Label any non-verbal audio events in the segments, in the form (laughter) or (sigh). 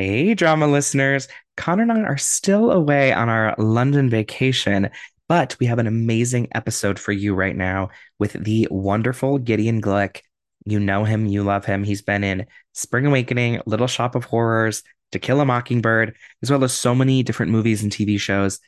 Hey, drama listeners. Connor and I are still away on our London vacation, but we have an amazing episode for you right now with the wonderful Gideon Glick. You know him, you love him. He's been in Spring Awakening, Little Shop of Horrors, To Kill a Mockingbird, as well as so many different movies and TV shows.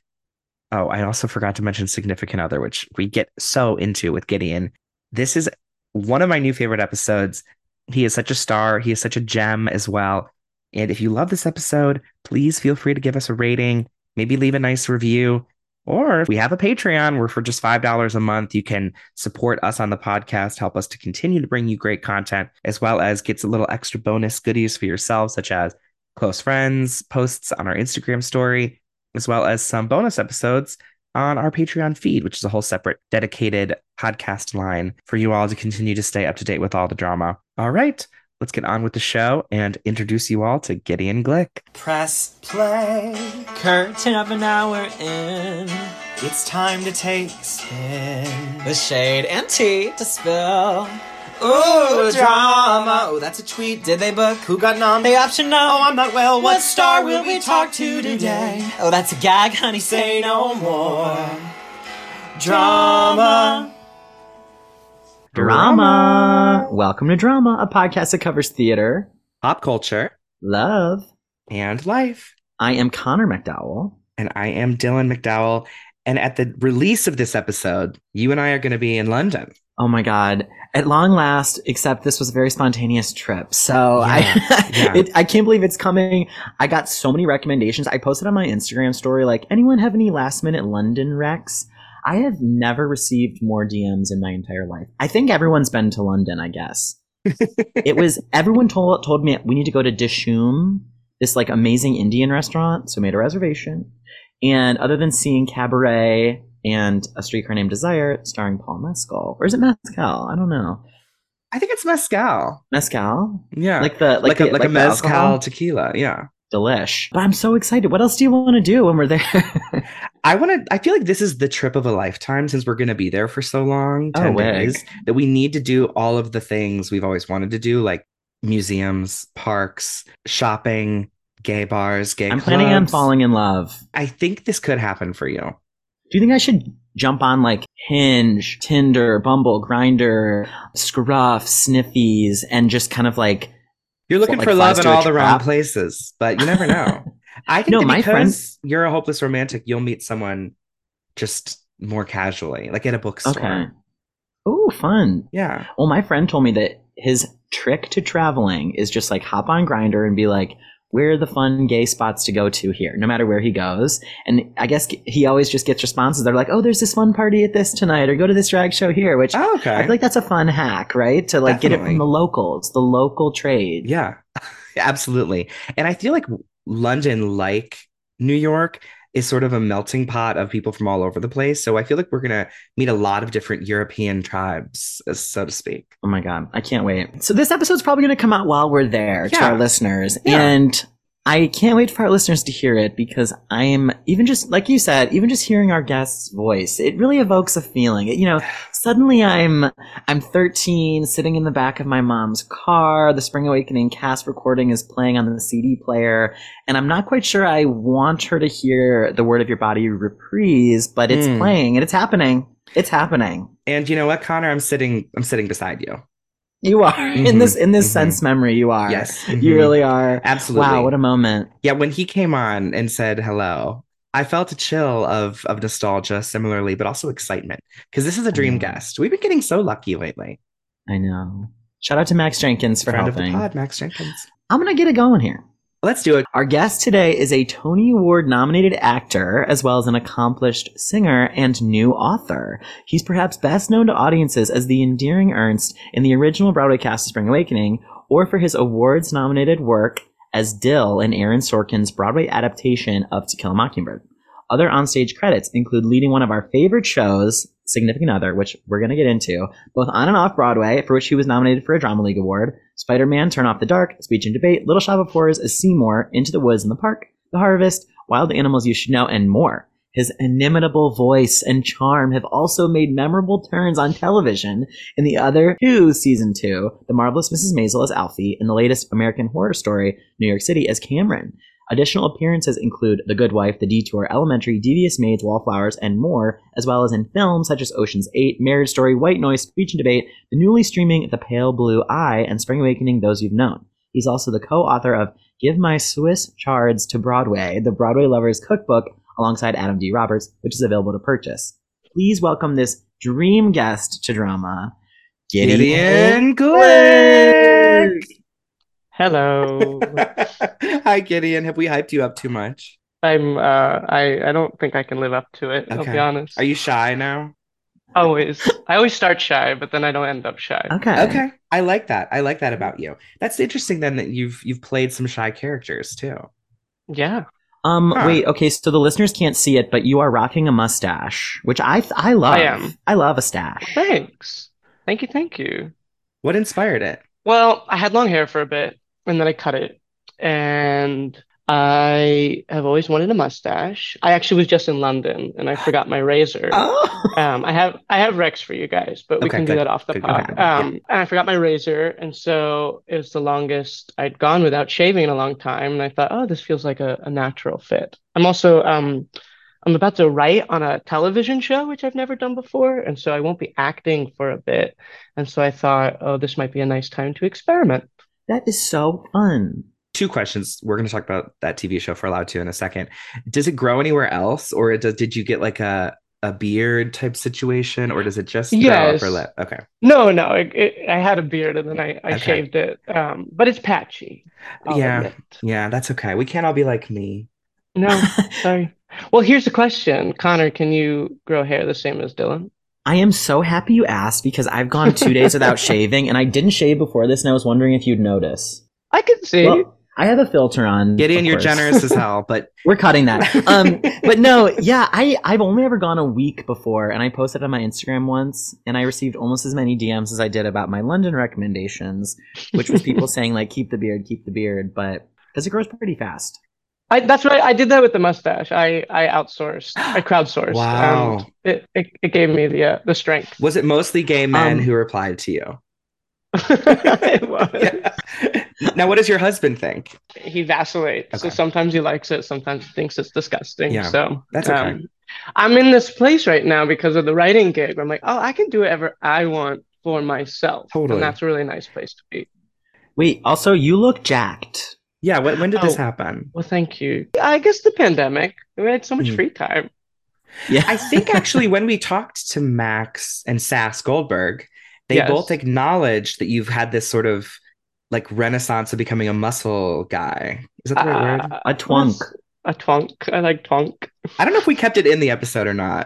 Oh, I also forgot to mention Significant Other, which we get so into with Gideon. This is one of my new favorite episodes. He is such a star. He is such a gem as well. And if you love this episode, please feel free to give us a rating, maybe leave a nice review. Or if we have a Patreon where for just $5 a month, you can support us on the podcast, help us to continue to bring you great content, as well as get a little extra bonus goodies for yourselves, such as close friends, posts on our Instagram story, as well as some bonus episodes on our Patreon feed, which is a whole separate dedicated podcast line for you all to continue to stay up to date with all the drama. All right, let's get on with the show and introduce you all to Gideon Glick. Press play. Curtain up an hour in. It's time to take a spin. The shade and tea to spill. Ooh, drama. Oh, that's a tweet. Did they book? Who got nom? The option no. Oh, I'm not well. What star will we talk to today? Oh, that's a gag, honey. Say no more. Drama. Drama. Welcome to Drama, a podcast that covers theater, Pop culture love. and life. I am Connor McDowell. And I am Dylan McDowell. And at the release of this episode, you and I are going to be in London. Oh my god. At long last, except this was a very spontaneous trip. So I (laughs) yeah. it, I can't believe it's coming. I got so many recommendations. I posted on my Instagram story like anyone have any last minute London recs? I have never received more DMs in my entire life. I think everyone's been to London, I guess. (laughs) it was everyone told told me we need to go to Dishoom, this like amazing Indian restaurant. So I made a reservation. And other than seeing Cabaret and A Streetcar Named Desire, starring Paul Mescal, or is it Mescal? I don't know. I think it's mezcal. Mescal, Yeah. like the like, like, a, the- like a the mezcal alcohol? tequila. Yeah. Delish. But I'm so excited. What else do you want to do when we're there? (laughs) I want to, I feel like this is the trip of a lifetime since we're going to be there for so long, Oh, 10 wig. days, that we need to do all of the things we've always wanted to do, like museums, parks, shopping, gay bars, gay I'm planning on falling in love. I think this could happen for you. Do you think I should jump on like Hinge, Tinder, Bumble, Grindr, Scruff, Sniffies, and just kind of like You're looking like for flies love in all the wrong places, but you never know. (laughs) I think No, my because friend- you're a hopeless romantic, you'll meet someone just more casually, like at a bookstore. okay. Ooh, fun. Yeah. Well, my friend told me that his trick to traveling is just like hop on Grindr and be like, where are the fun gay spots to go to here, no matter where he goes. And I guess he always just gets responses. They're like, oh, there's this fun party at this tonight, or go to this drag show here, which Oh, okay. I feel like that's a fun hack, right? To like get it from the locals, the local trade. Yeah, (laughs) absolutely. And I feel like London, like New York, is sort of a melting pot of people from all over the place. So I feel like we're going to meet a lot of different European tribes, uh, so to speak. Oh my god, I can't wait. So this episode's probably going to come out while we're there to our listeners, Yeah. and I can't wait for our listeners to hear it because I'm even just like you said, even just hearing our guest's voice, it really evokes a feeling. You know, suddenly I'm I'm 13, sitting in the back of my mom's car. The Spring Awakening cast recording is playing on the CD player, and I'm not quite sure I want her to hear the Word of Your Body reprise, but it's Mm. playing and it's happening. It's happening. And you know what, Connor? I'm sitting. I'm sitting beside you. You are (laughs) in Mhm, this in this mhm. sense memory. You are. Yes, You mhm. really are. Absolutely. Wow, what a moment. yeah. When he came on and said hello, I felt a chill of of nostalgia, similarly, but also excitement because this is a dream Mm. guest. We've been getting so lucky lately. I know. Shout out to Max Jenkins for Friend helping. of the pod, Max Jenkins. I'm gonna get it going here. Let's do it. Our guest today is a Tony Award nominated actor, as well as an accomplished singer and new author. He's perhaps best known to audiences as the endearing Ernst in the original Broadway cast of Spring Awakening, or for his awards nominated work as Dill in Aaron Sorkin's Broadway adaptation of To Kill a Mockingbird. Other onstage credits include leading one of our favorite shows, Significant Other, which we're going to get into, both on and off Broadway, for which he was nominated for a Drama League Award, Spider Man, Turn Off the Dark, Speech and Debate, Little Shop of Horrors as Seymour, Into the Woods and the Park, The Harvest, Wild Animals You Should Know, and more. His inimitable voice and charm have also made memorable turns on television in the other two season two, The Marvelous Mrs. Maisel as Alfie, and the latest American Horror Story, New York City as Cameron. Additional appearances include The Good Wife, The Detour, Elementary, Devious Maids, Wallflowers, and more, as well as in films such as Ocean's 8, Marriage Story, White Noise, Speech and Debate, the newly streaming The Pale Blue Eye, and Spring Awakening, Those You've Known. He's also the co-author of Give My Swiss Chards to Broadway, the Broadway Lovers Cookbook, alongside Adam D. Roberts, which is available to purchase. Please welcome this dream guest to drama, Gideon Glick. Hello. (laughs) Hi, Gideon. Have we hyped you up too much? I'm uh I I don't think I can live up to it, I'll be honest. Are you shy now? Always. I always start shy, but then I don't end up shy. Okay. Okay, I like that. I like that about you. That's interesting. Then that you've you've played some shy characters too. Yeah. Um, Huh. wait, okay, so the listeners can't see it, but you are rocking a mustache, which I I love. I am. I love a stash. Thanks. Thank you, thank you. What inspired it? Well, I had long hair for a bit and then I cut it. And I have always wanted a mustache. I actually was just in London and I forgot my razor. (gasps) Oh. Um, I have I have Rex for you guys, but we Okay, can do that off the Good, pod. good, good. Um, and I forgot my razor, and so it was the longest I'd gone without shaving in a long time. And I thought, oh, this feels like a, a natural fit. I'm also um, I'm about to write on a television show, which I've never done before, and so I won't be acting for a bit. And so I thought, oh, this might be a nice time to experiment. That is so fun. Two questions. We're going to talk about that TV show for allowed to in a second. Does it grow anywhere else, or does, did you get like a a beard type situation, or does it just grow Yes. upper lip? Okay. No, no, it, it, I had a beard and then I, I Okay. shaved it, um, but it's patchy. I'll Yeah. admit. Yeah, that's okay. We can't all be like me. No, (laughs) sorry. Well, here's the question. Connor, can you grow hair the same as Dylan? I am so happy you asked because I've gone two days without (laughs) shaving, and I didn't shave before this, and I was wondering if you'd notice. I can see. Well, I have a filter on. Gideon, of you're course. generous as hell, but (laughs) We're cutting that. (laughs) Um, but no, yeah, I I've only ever gone a week before, and I posted on my Instagram once, and I received almost as many DMs as I did about my London recommendations, which was people saying like keep the beard, keep the beard, but because it grows pretty fast. I, that's right. I did that with the mustache. I, I outsourced. I (gasps) crowdsourced. Wow. And it, it, it gave me the uh, the strength. was it mostly gay men Um, who replied to you? (laughs) It was. Yeah. (laughs) now, what does your husband think? He vacillates. So sometimes he likes it, sometimes he thinks it's disgusting. Yeah, So um, that's okay. I'm in this place right now because of the writing gig. Where I'm like, oh, I can do whatever I want for myself. Totally. And that's a really nice place to be. Wait, also you look jacked. Yeah, when, when did this Oh. happen? Well, thank you. I guess the pandemic. We had so much Mhm. free time. (laughs) Yeah, I think actually when we talked to Max and Sas Goldberg, they Yes. both acknowledged that you've had this sort of like renaissance of becoming a muscle guy. Is that the right word? Uh, a twunk. A twunk. I like twunk. I don't know if we kept it in the episode or not.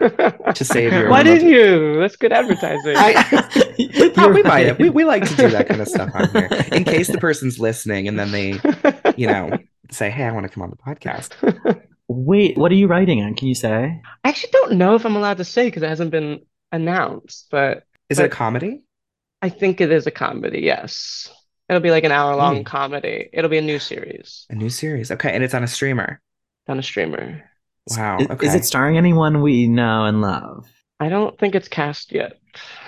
to (laughs) save your Why didn't you? That's good advertising. I, (laughs) we, You're might have. We, we like to do that kind of stuff on here in case the person's listening and then they, (laughs) you know, say, hey, I want to come on the podcast. (laughs) Wait, what are you writing on? Can you say? I actually don't know if I'm allowed to say because it hasn't been announced, but Is it a comedy? I think it is a comedy. Yes, it'll be like an hour long Hmm. comedy. It'll be a new series A new series. Okay. And it's on a streamer. on a streamer. Wow. Is, Okay. is it starring anyone we know and love? I don't think it's cast yet.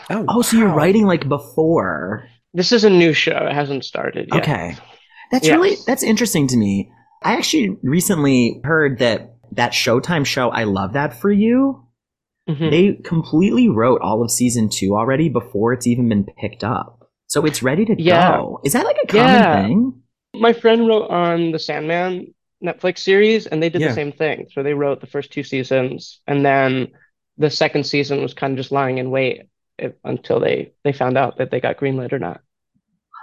Oh, Oh, so you're writing like before. This is a new show. It hasn't started yet. Okay. That's Yes. really that's interesting to me. I actually recently heard that that Showtime show I love that for you. Mhm. They completely wrote all of season 2 already before it's even been picked up. So it's ready to Yeah. go. Is that like a common Yeah. thing? My friend wrote on the Sandman Netflix series, and they did Yeah. the same thing. So they wrote the first two seasons, and then the second season was kind of just lying in wait until they they found out that they got greenlit or not.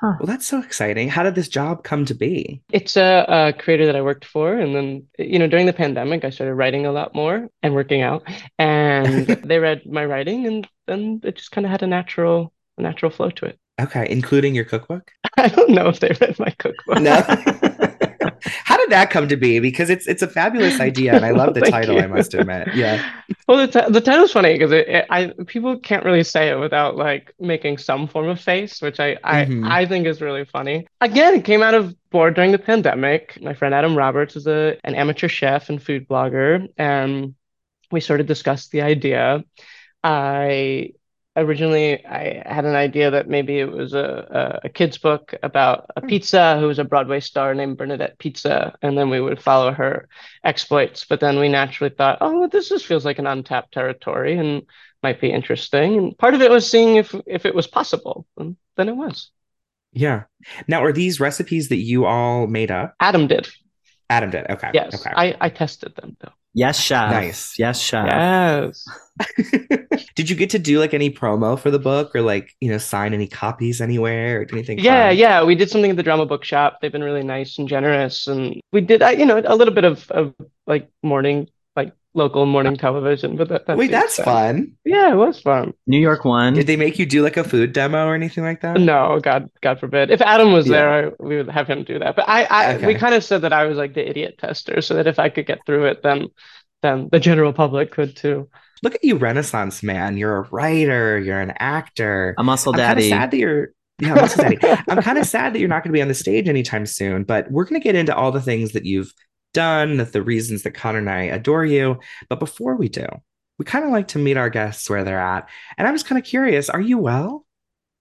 Huh. Well, that's so exciting. How did this job come to be? It's a, a creator that I worked for, and then you know during the pandemic, I started writing a lot more and working out, and (laughs) they read my writing, and then it just kind of had a natural a natural flow to it. Okay, including your cookbook? (laughs) I don't know if they read my cookbook. No. (laughs) (laughs) How did that come to be? Because it's it's a fabulous idea, and I love the (laughs) title. you. I must admit. Yeah. Well, the, ti- the title's funny because it, it, I people can't really say it without like making some form of face, which I I, Mhm. I think is really funny. Again, it came out of bored during the pandemic. My friend Adam Roberts is a an amateur chef and food blogger, and we sort of discussed the idea. I originally I had an idea that maybe it was a, a, a kid's book about a hmm. pizza who was a Broadway star named Bernadette Pizza, and then we would follow her exploits. But then we naturally thought, oh, this just feels like an untapped territory and might be interesting. And part of it was seeing if if it was possible, and then it was. Yeah. Now, are these recipes that you all made up? Adam did. Adam did. Okay. Yes, Okay. I I tested them though. Yes, chef. Nice. Yes, chef. Yes. (laughs) Did you get to do like any promo for the book or like, you know, sign any copies anywhere or do anything? Yeah, fun? yeah, we did something at the drama bookshop. They've been really nice and generous, and we did, uh, you know, a little bit of, of like morning, like local morning television. But that, that wait, that's said- fun. Yeah, it was fun. New York one. Did they make you do like a food demo or anything like that? No, God, God forbid. If Adam was Yeah. there, I, we would have him do that. But I, I, we kind of said that I was like the idiot tester, so that if I could get through it, then, then the general public could too. Look at you, Renaissance man. You're a writer, you're an actor. a muscle I'm daddy. sad that you're yeah, muscle daddy. (laughs) I'm kind of sad that you're not going to be on the stage anytime soon, but we're going to get into all the things that you've done, that the reasons that Connor and I adore you. But before we do, we kind of like to meet our guests where they're at. And I was kind of curious, are you well?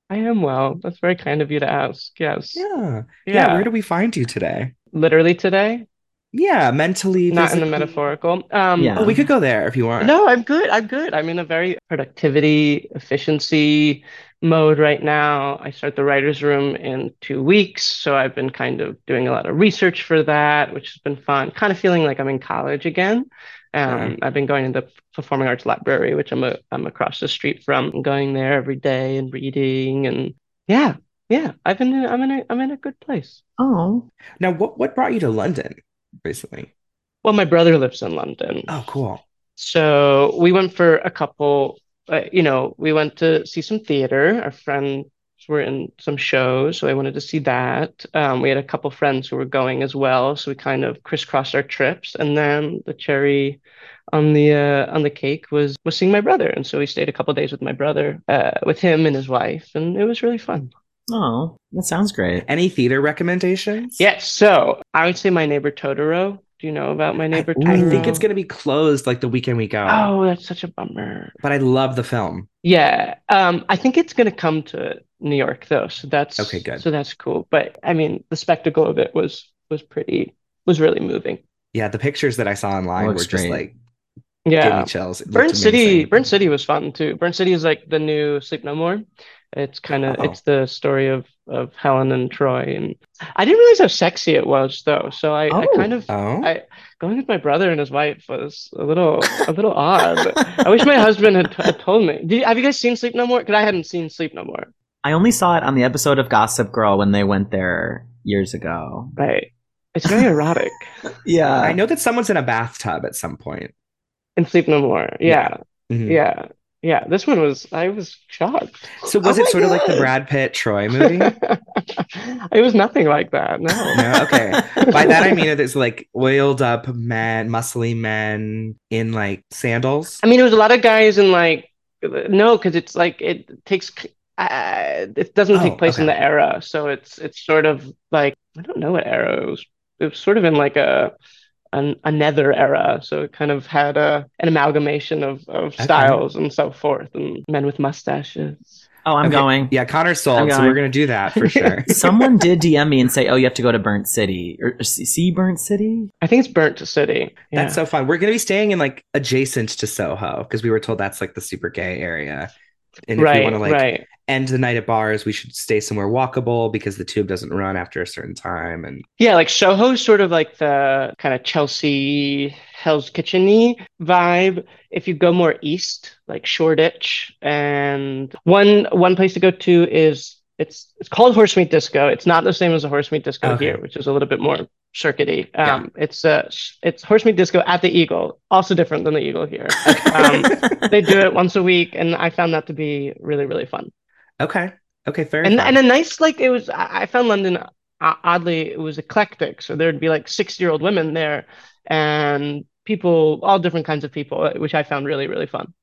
I am well. That's very kind of you to ask. Yes. Yeah. Yeah, Yeah. where do we find you today? Literally today, Yeah, mentally, not in the metaphorical. Um, Yeah. Oh, we could go there if you want. No, I'm good. I'm good. I'm in a very productivity, efficiency mode right now. I start the writer's room in two weeks, so I've been kind of doing a lot of research for that, which has been fun. Kind of feeling like I'm in college again. Um, Right. I've been going to the Performing Arts Library, which I'm a, I'm across the street from, I'm going there every day and reading, and yeah, yeah. I've been I'm in a I'm in a good place. oh, Now, what what brought you to London recently? Well, my brother lives in London. Oh, cool. So we went for a couple, uh, you know, we went to see some theater. Our friends were in some shows, so I wanted to see that. Um, we had a couple friends who were going as well, so we kind of crisscrossed our trips. And then the cherry on the uh, on the cake was was seeing my brother, and so we stayed a couple days with my brother, uh, with him and his wife, and it was really fun. oh, that sounds great. Any theater recommendations? Yes, so I would say My Neighbor Totoro. Do you know about My Neighbor I Totoro? think it's going to be closed like the weekend we go. Oh, that's such a bummer. But I love the film. Yeah, um, I think it's gonna come to New York though, so that's Okay, good. So that's cool. But I mean, the spectacle of it was was pretty was really moving. Yeah, the pictures that I saw online were Looks just great. like Yeah, chills. It Burnt City, amazing. Burnt City was fun too. Burnt City is like the new Sleep No More. It's kind of Oh. it's the story of of Helen and Troy, and I didn't realize how sexy it was though. So I, I Oh. kind of Oh, I going with my brother and his wife was a little a little odd. I wish my husband had, had told me. Did, have you guys seen Sleep No More? Because I hadn't seen Sleep No More. I only saw it on the episode of Gossip Girl when they went there years ago. Right. It's very erotic (laughs) Yeah. I know that someone's in a bathtub at some point. in Sleep No More. Yeah. Mhm. Yeah. Yeah. This one was, I was shocked. So was Oh it sort of like the Brad Pitt Troy movie? (laughs) It was nothing like that. No. No, okay. By that I mean that it's like oiled up men, muscly men in like sandals. I mean, it was a lot of guys in like, no, because it's like, it takes, uh, it doesn't Oh, take place in the era. So it's, it's sort of like, I don't know what era it was. It was sort of in like a, an, a nether era. So it kind of had a, an amalgamation of, of Okay. styles and so forth and men with mustaches. oh, I'm Okay. going. Yeah, Connor's sold, I'm so we're gonna do that for sure. (laughs) Someone did DM me and say, "Oh, you have to go to Burnt City or or see see Burnt City." I think it's Burnt City. Yeah. That's so fun. We're gonna be staying in like adjacent to Soho because we were told that's like the super gay area. And if we right, want to like right. End the night at bars, we should stay somewhere walkable because the tube doesn't run after a certain time. And Yeah, like Soho's sort of like the kind of Chelsea Hell's Kitchen-y vibe. If you go more east, like Shoreditch, and one one place to go to is it's it's called Horse Meat Disco. It's not the same as the Horse Meat Disco Okay. here, which is a little bit more circuity. Yeah. Um, it's uh it's Horse Meat Disco at the Eagle, also different than the Eagle here. (laughs) Um, they do it once a week, and I found that to be really really fun. Okay, okay, fair. and enough. and a nice like it was I I found London uh, oddly it was eclectic so there'd be like 60 year old women there and people all different kinds of people uh, which I found really really fun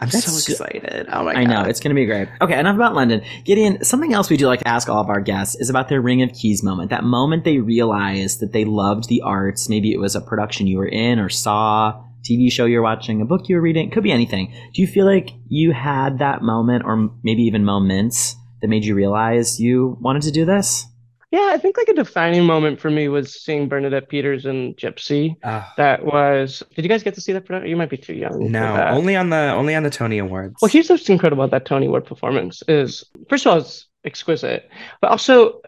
I'm That's so so- excited. Oh my god. I know it's going to be great. Okay, enough about London. Gideon, something else we do like to ask all of our guests is about their ring of keys moment. That moment they realized that they loved the arts. Maybe it was a production you were in or saw, TV show you're watching, a book you're reading, it could be anything. Do you feel like you had that moment or maybe even moments that made you realize you wanted to do this? Yeah, I think like a defining moment for me was seeing Bernadette Peters in Gypsy. Oh, That was. Did you guys get to see that production? You might be too young. for no, that. only on the only on the Tony Awards. Well, here's what's incredible about that Tony Award performance is, first of all, it's exquisite, but also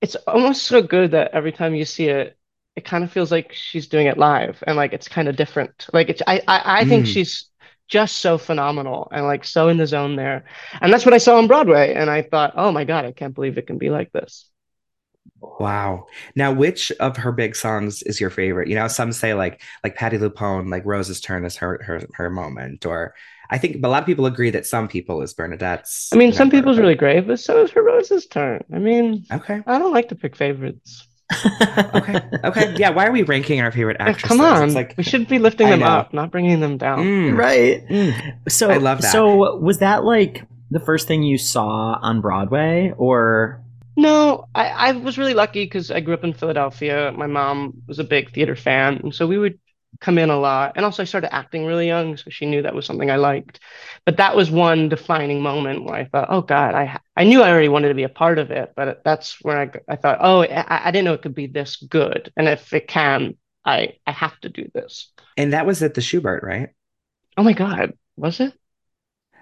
it's almost so good that every time you see it, it kind of feels like she's doing it live and like it's kind of different. Like it's, I, I, I think Mm. she's just so phenomenal and like so in the zone there. And that's what I saw on Broadway. And I thought, oh my God, I can't believe it can be like this. Wow. Now, which of her big songs is your favorite? You know, some say like like Patti LuPone, like Rose's Turn is her her her moment, or I think a lot of people agree that some people is Bernadette's. I mean, some number, people's but- really great, but so is her Rose's turn. I mean, okay. I don't like to pick favorites. Okay. Okay. (laughs) Yeah. Why are we ranking our favorite Like, actresses? come on, It's like we should be lifting them up, not bringing them down. mm, right. mm. So I love that. So was that like the first thing you saw on Broadway, or No, I, I was really lucky because I grew up in Philadelphia. My mom was a big theater fan, and so we would come in a lot. And also, I started acting really young, so she knew that was something I liked. But that was one defining moment where I thought, oh God, I I knew I already wanted to be a part of it, but that's where I, I thought, oh, I, I didn't know it could be this good, and if it can, I I have to do this. And that was at the Shubert, right? Oh my God, was it?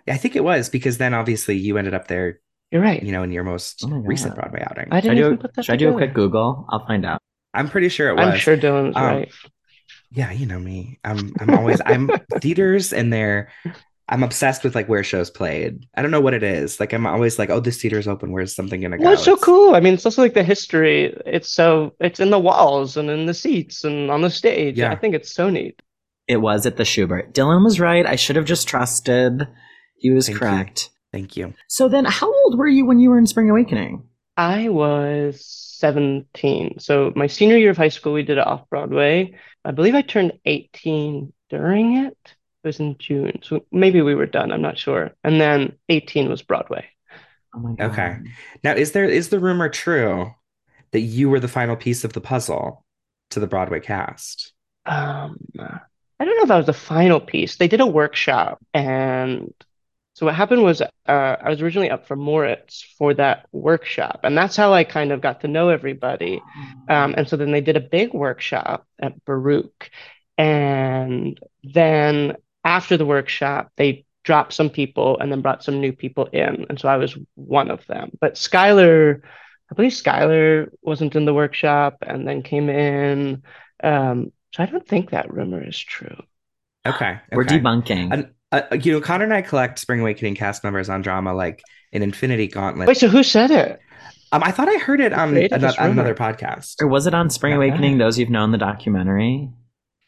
I think it was because then obviously you ended up there, You're right. you know, in your most Oh recent Broadway outing. I should I didn't do, even a- put that should I do a quick Google? I'll find out. I'm pretty sure it was. I'm sure Dylan's Um, right. Yeah, you know me. I'm I'm always I'm (laughs) theaters and they're I'm obsessed with like where shows played. I don't know what it is. Like I'm always like, oh, this theater's open. Where's something gonna go? Well, it's so It's- cool. I mean, it's also like the history. It's so it's in the walls and in the seats and on the stage. Yeah. I think it's so neat. It was at the Shubert. Dylan was right. I should have just trusted. He was Thank you. correct. Thank you. So then, how old were you when you were in Spring Awakening? I was 17. So my senior year of high school, we did it off Broadway. I believe I turned 18 during it. It was in June. So maybe we were done. I'm not sure. And then 18 was Broadway. Oh my god. Okay. Now, is there is the rumor true that you were the final piece of the puzzle to the Broadway cast? Um, I don't know if that was the final piece. They did a workshop, and so what happened was uh, I was originally up for Moritz for that workshop, and that's how I kind of got to know everybody. Um, and so then they did a big workshop at Baruch, and then after the workshop, they dropped some people and then brought some new people in, and so I was one of them. But Skylar, I believe Skylar wasn't in the workshop and then came in. Um, so I don't think that rumor is true. Okay. We're okay. debunking. And, uh, you know, Connor and I collect Spring Awakening cast members on drama like an Infinity Gauntlet. Wait, so who said it? Um, I thought I heard it on, created this ano- on another podcast. or was it on Spring Okay. Awakening? Those you've known the documentary.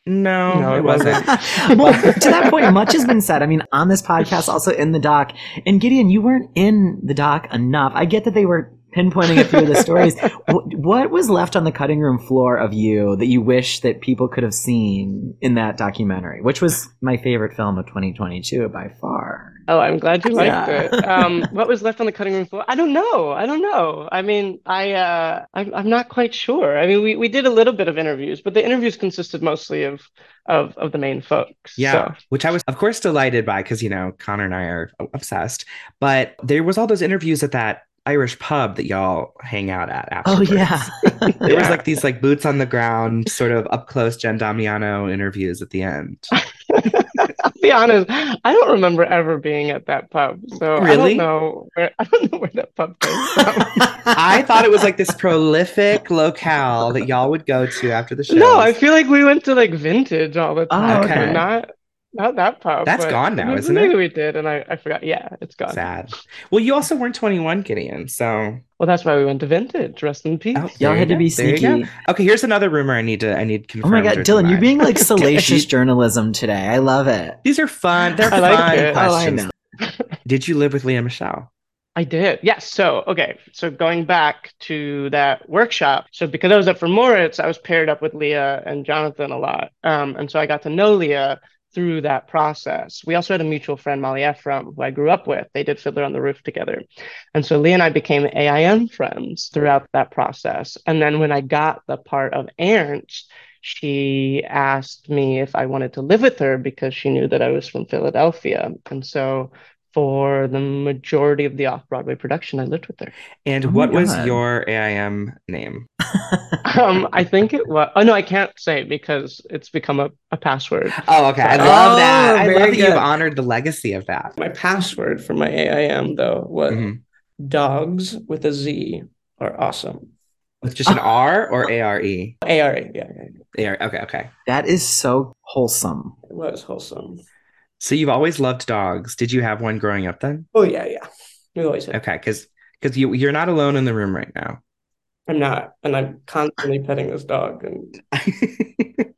No, No, it it wasn't. (laughs) well, to that point, much has been said. I mean, on this podcast, also in the doc. And Gideon, you weren't in the doc enough. I get that they were pinpointing a few of the stories. (laughs) What was left on the cutting room floor of you that you wish that people could have seen in that documentary, which was my favorite film of 2022 by far? Oh, I'm glad you liked Yeah. it. Um, (laughs) what was left on the cutting room floor? I don't know. I don't know. I mean, I uh, I'm, I'm not quite sure. I mean, we, we did a little bit of interviews, but the interviews consisted mostly of of of the main folks. Yeah, So, which I was, of course, delighted by because, you know, Connor and I are obsessed. But there was all those interviews at that Irish pub that y'all hang out at Oh, yeah. (laughs) There was like these like boots on the ground, sort of up close Jen Damiano interviews at the end. (laughs) I'll be honest, I don't remember ever being at that pub. So I Really? don't know where I don't know where that pub came from. (laughs) I thought it was like this prolific locale that y'all would go to after the show. No, I feel like we went to like vintage all the oh, time. okay. Not not that pub. That's gone now, maybe, isn't maybe it? we did, and I, I forgot. Yeah, it's gone. sad. Well, you also weren't 21, Gideon. So Well, that's why we went to vintage. Rest in peace. Oh, Y'all had to be sneaky. okay, here's another rumor I need to I need Oh confirmed. my god, or Dylan, you're being like (laughs) salacious (laughs) journalism today. I love it. These are fun. They're I like fun it. Oh, I questions. know. (laughs) Did you live with Lea Michele? I did. Yes. So, okay. So going back to that workshop. So because I was up for Moritz, I was paired up with Lea and Jonathan a lot. Um, and so I got to know Leah through that process. We also had a mutual friend, Molly Ephraim, who I grew up with. They did Fiddler on the Roof together. And so Lee and I became AIM friends throughout that process. And then when I got the part of Ernst, she asked me if I wanted to live with her because she knew that I was from Philadelphia. And so for the majority of the off-Broadway production, I lived with her. And Oh what was your AIM name? (laughs) Um, I think it was, oh no, I can't say because it's become a, a password. Oh, okay. I Oh, love that. I love that you've honored the legacy of that. My password for my AIM though was Mhm. dogs with a Z are awesome. With just an R or A R E? ARA, yeah, yeah, yeah. A R. Okay, okay. that is so wholesome. It was wholesome. So you've always loved dogs. Did you have one growing up then? Oh yeah, yeah. We always had. Okay, because because you you're not alone in the room right now. I'm not, and I'm constantly petting this dog, and I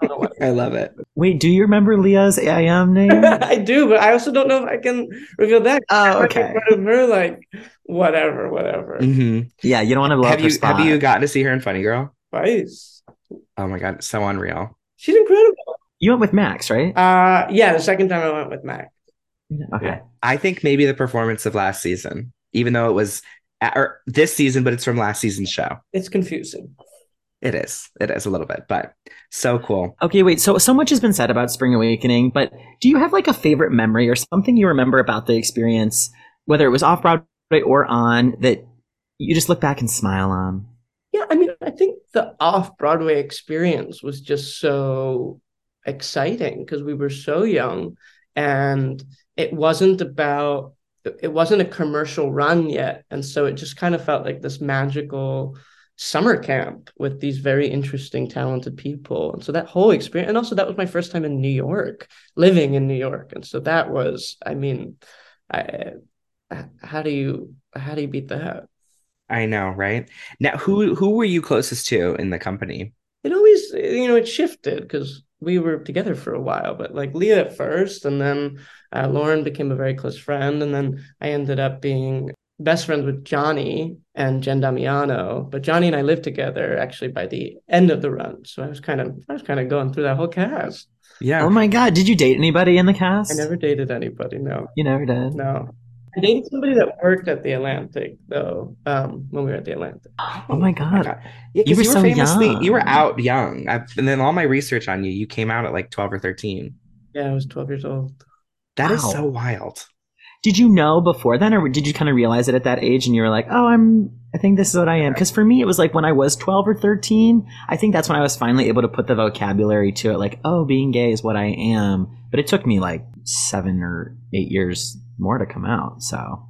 don't know why. (laughs) I love it. Wait, do you remember Lea's AIM (laughs) name? I do, but I also don't know if I can reveal that. oh, okay. in front of her, like whatever, whatever. hmm Yeah, you don't want to blow Have her you spot. have you gotten to see her in Funny Girl? Twice. Oh my god, so unreal. She's incredible. You went with Max, right? Uh, yeah. The second time I went with Max. okay. yeah. I think maybe the performance of last season, even though it was or this season, but it's from last season's show. It's confusing. It is. It is a little bit, but so cool. Okay, wait. So so much has been said about Spring Awakening, but do you have like a favorite memory or something you remember about the experience, whether it was off Broadway or on, that you just look back and smile on? Yeah, I mean, I think the off-Broadway experience was just so exciting because we were so young and it wasn't about it wasn't a commercial run yet. And so it just kind of felt like this magical summer camp with these very interesting, talented people. And so that whole experience, and also that was my first time in New York, living in New York. And so that was, I mean, I how do you how do you beat that? I know, right? Now, who who were you closest to in the company? it always you know it shifted because we were together for a while but like lea at first and then uh, lauren became a very close friend and then i ended up being best friends with johnny and jen damiano but johnny and i lived together actually by the end of the run so i was kind of i was kind of going through that whole cast Yeah. Oh my god, did you date anybody in the cast? i never dated anybody no You never did. no i dated somebody that worked at the atlantic though um when we were at the atlantic Oh my god. Yeah, You were you, were so famously you were out young. I've, and then all my research on you, you came out at like 12 or 13. yeah i was 12 years old That is Wow. so wild. Did you know before then, or did you kind of realize it at that age and you were like, oh, I'm, I think this is what I am? Because for me, it was like when I was 12 or 13, I think that's when I was finally able to put the vocabulary to it, like, oh, being gay is what I am. But it took me like seven or eight years more to come out. So,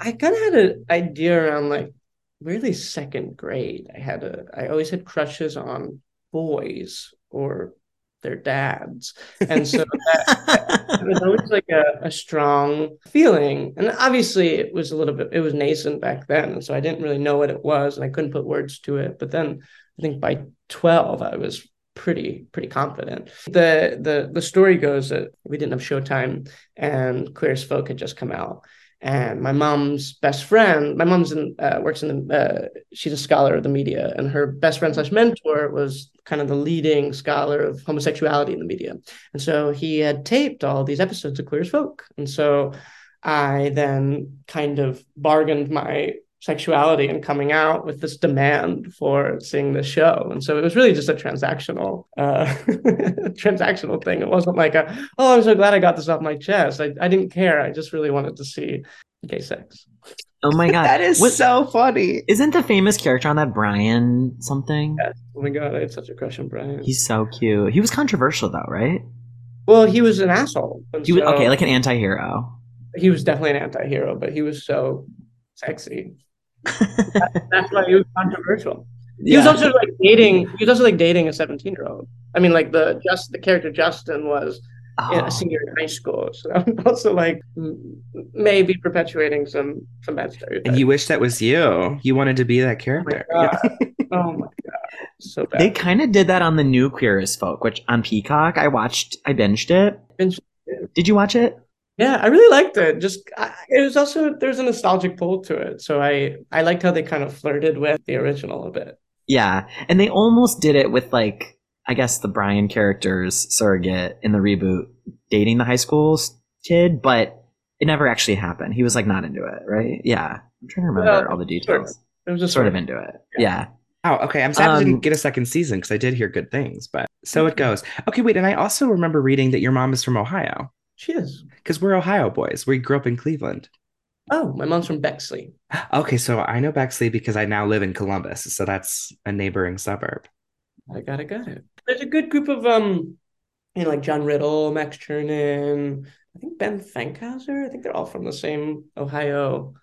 I kind of had an idea around like really second grade. I had a I always had crushes on boys or their dads, and so that, it was always like a, a strong feeling. And obviously, it was a little bit it was nascent back then, and so I didn't really know what it was, and I couldn't put words to it. But then I think by twelve, I was pretty pretty confident. The the the story goes that we didn't have Showtime, and Queer as Folk had just come out and my mom's best friend my mom's in uh, works in the uh, she's a scholar of the media and her best friend slash mentor was kind of the leading scholar of homosexuality in the media. And so he had taped all these episodes of queer as folk. And so i then kind of bargained my sexuality and coming out with this demand for seeing this show and so it was really just a transactional uh (laughs) transactional thing it wasn't like a oh i'm so glad i got this off my chest i, I didn't care i just really wanted to see gay sex oh my God. (laughs) That is What- so funny. Isn't the famous character on that Brian something? yes. oh my god i had such a crush on brian He's so cute. He was controversial though, right? well he was an asshole He was, so- okay, like an anti hero. he was definitely an anti-hero but he was so sexy (laughs) that's why he was controversial he was also like dating he was also like dating a 17 year old i mean like the just the character justin was Oh. a senior in high school so (laughs) that was also like maybe perpetuating some some bad stereotypes And you wish that was you. You wanted to be that oh my character. god oh my god so bad They kind of did that on the new Queer as Folk, which on Peacock I watched. I binged it. Binged it. Did you watch it? Yeah, I really liked it. Just I, it was also there's a nostalgic pull to it, so I I liked how they kind of flirted with the original a bit. Yeah, and they almost did it with like I guess the Brian character's surrogate in the reboot dating the high school kid, but it never actually happened. He was like not into it, right? Yeah, I'm trying to remember Well, all the sort details. It was just Sort of into it. Yeah. Oh, okay. I'm sad I Um, didn't get a second season because I did hear good things, but So it goes. Okay, wait. And I also remember reading that your mom is from Ohio She is. because we're Ohio boys. We grew up in Cleveland. Oh, my mom's from Bexley. Okay, so I know Bexley because I now live in Columbus. So that's a neighboring suburb. I got it, got it. There's a good group of um, you know, like John Riddle, Max Chernin, I think Ben Fankhauser. I think they're all from the same Ohio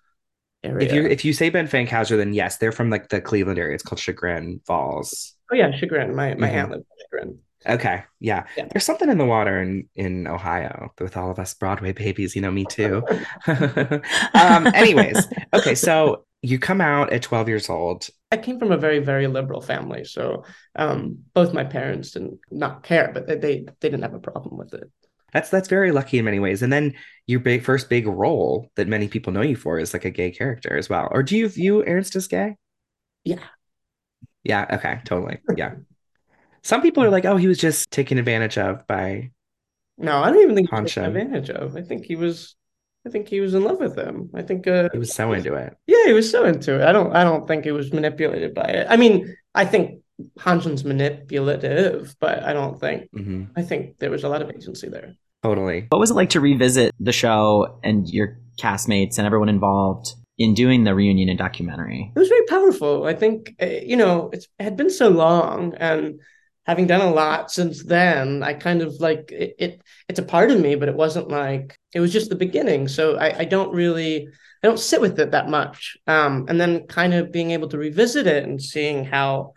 area. If you if you say Ben Fankhauser, then yes, they're from like the Cleveland area. It's called Chagrin Falls. oh yeah, Chagrin. My my Mhm. aunt lived in Chagrin. Okay, yeah. Yeah. There's something in the water in in Ohio with all of us Broadway babies. You know, me too. (laughs) um, anyways, okay, so you come out at 12 years old. I came from a very, very liberal family, so um, both my parents didn't not care, but they, they didn't have a problem with it. That's that's very lucky in many ways. And then your big first big role that many people know you for is like a gay character as well. Or do you view Ernst as gay? Yeah. Yeah, okay, totally. Yeah. (laughs) Some people are like, oh, he was just taken advantage of by No, I don't even think he was taken advantage of. I think he was, I think he was in love with them. I think uh, he was so into it. Yeah, he was so into it. I don't I don't think he was manipulated by it. I mean, I think Hanschen's manipulative, but I don't think hmm I think there was a lot of agency there. Totally. What was it like to revisit the show and your castmates and everyone involved in doing the reunion and documentary? It was very powerful. I think uh, you know, it's, it had been so long and having done a lot since then, I kind of like it, it it's a part of me, but it wasn't like it was just the beginning. So I, I don't really I don't sit with it that much. Um, and then kind of being able to revisit it and seeing how